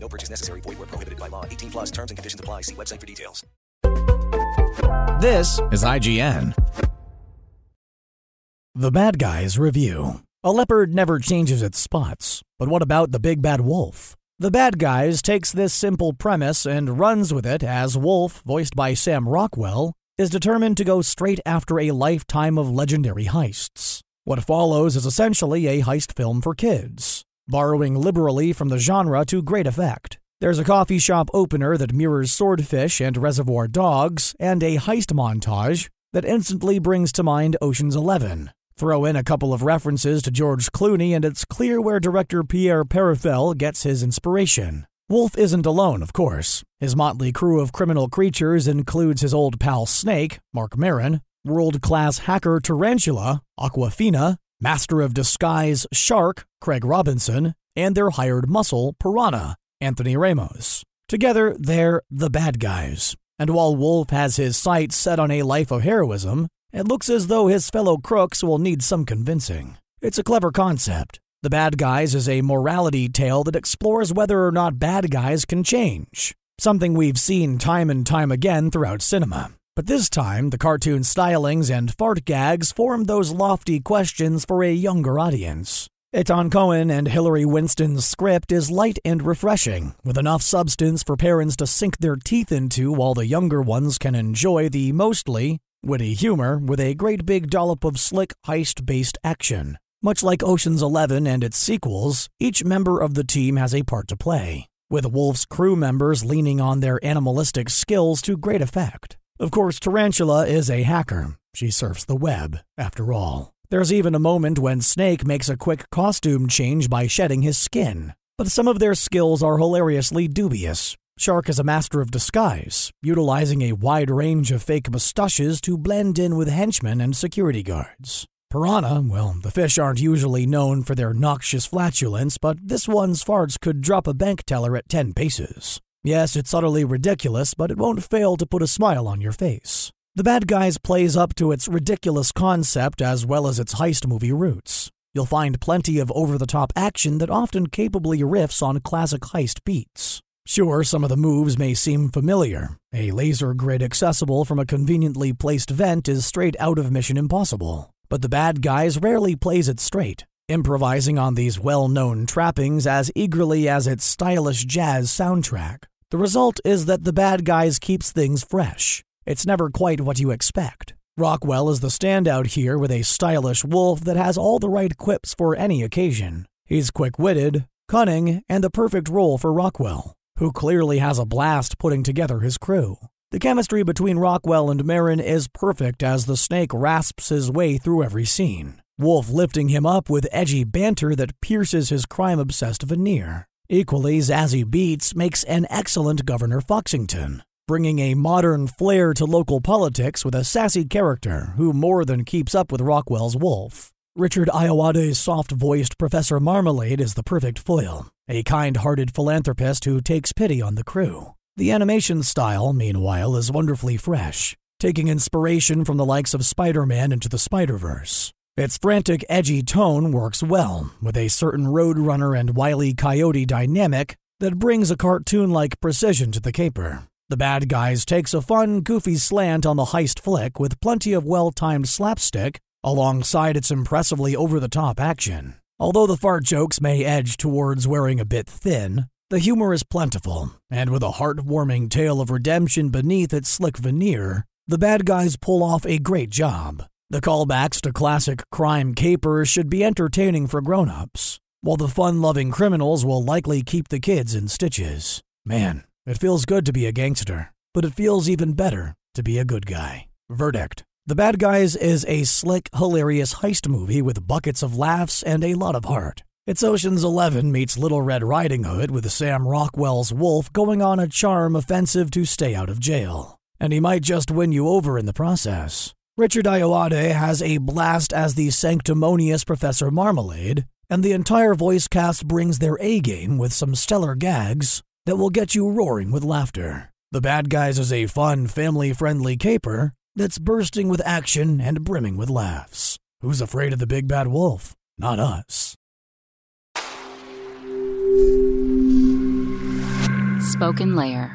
No purchase necessary. Void where prohibited by law. 18 plus terms and conditions apply. See website for details. This is IGN. The Bad Guys Review. A leopard never changes its spots, but what about the big bad wolf? The Bad Guys takes this simple premise and runs with it as Wolf, voiced by Sam Rockwell, is determined to go straight after a lifetime of legendary heists. What follows is essentially a heist film for kids, borrowing liberally from the genre to great effect. There's a coffee shop opener that mirrors Swordfish and Reservoir Dogs, and a heist montage that instantly brings to mind Ocean's Eleven. Throw in a couple of references to George Clooney, and it's clear where director Pierre Perifel gets his inspiration. Wolf isn't alone, of course. His motley crew of criminal creatures includes his old pal Snake, Marc Maron, world class hacker Tarantula, Awkwafina, master of disguise Shark, Craig Robinson, and their hired muscle, Piranha, Anthony Ramos. Together, they're the bad guys. And while Wolf has his sights set on a life of heroism, it looks as though his fellow crooks will need some convincing. It's a clever concept. The Bad Guys is a morality tale that explores whether or not bad guys can change, something we've seen time and time again throughout cinema. But this time, the cartoon stylings and fart gags form those lofty questions for a younger audience. Etan Cohen and Hilary Winston's script is light and refreshing, with enough substance for parents to sink their teeth into while the younger ones can enjoy the mostly Witty humor with a great big dollop of slick heist based action. Much like Ocean's Eleven and its sequels, each member of the team has a part to play, with Wolf's crew members leaning on their animalistic skills to great effect. Of course, Tarantula is a hacker. She surfs the web, after all. There's even a moment when Snake makes a quick costume change by shedding his skin. But some of their skills are hilariously dubious, Shark is a master of disguise, utilizing a wide range of fake mustaches to blend in with henchmen and security guards. Piranha, well, the fish aren't usually known for their noxious flatulence, but this one's farts could drop a bank teller at 10 paces. Yes, it's utterly ridiculous, but it won't fail to put a smile on your face. The Bad Guys plays up to its ridiculous concept as well as its heist movie roots. You'll find plenty of over the top action that often capably riffs on classic heist beats. Sure, some of the moves may seem familiar. A laser grid accessible from a conveniently placed vent is straight out of Mission Impossible. But the bad guys rarely plays it straight, improvising on these well known trappings as eagerly as its stylish jazz soundtrack. The result is that the bad guys keeps things fresh. It's never quite what you expect. Rockwell is the standout here with a stylish wolf that has all the right quips for any occasion. He's quick witted, cunning, and the perfect role for Rockwell who clearly has a blast putting together his crew. The chemistry between Rockwell and Maron is perfect as the snake rasps his way through every scene, Wolf lifting him up with edgy banter that pierces his crime obsessed veneer. Equally, Zazie Beetz makes an excellent Governor Foxington, bringing a modern flair to local politics with a sassy character who more than keeps up with Rockwell's Wolf. Richard Ayoade's soft voiced Professor Marmalade is the perfect foil, a kind hearted philanthropist who takes pity on the crew. The animation style, meanwhile, is wonderfully fresh, taking inspiration from the likes of Spider Man into the Spider Verse. Its frantic, edgy tone works well, with a certain Roadrunner and Wily Coyote dynamic that brings a cartoon like precision to the caper. The Bad Guys takes a fun, goofy slant on the heist flick with plenty of well timed slapstick alongside its impressively over the top action. Although the fart jokes may edge towards wearing a bit thin, the humor is plentiful, and with a heartwarming tale of redemption beneath its slick veneer, the bad guys pull off a great job. The callbacks to classic crime capers should be entertaining for grown-ups, while the fun-loving criminals will likely keep the kids in stitches. Man, it feels good to be a gangster, but it feels even better to be a good guy. Verdict the Bad Guys is a slick, hilarious heist movie with buckets of laughs and a lot of heart. It's Ocean's Eleven meets Little Red Riding Hood with Sam Rockwell's Wolf going on a charm offensive to stay out of jail. And he might just win you over in the process. Richard Ayoade has a blast as the sanctimonious Professor Marmalade, and the entire voice cast brings their A game with some stellar gags that will get you roaring with laughter. The Bad Guys is a fun, family friendly caper that's bursting with action and brimming with laughs. Who's afraid of the big bad wolf? Not us. Spoken Layer.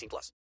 18 plus.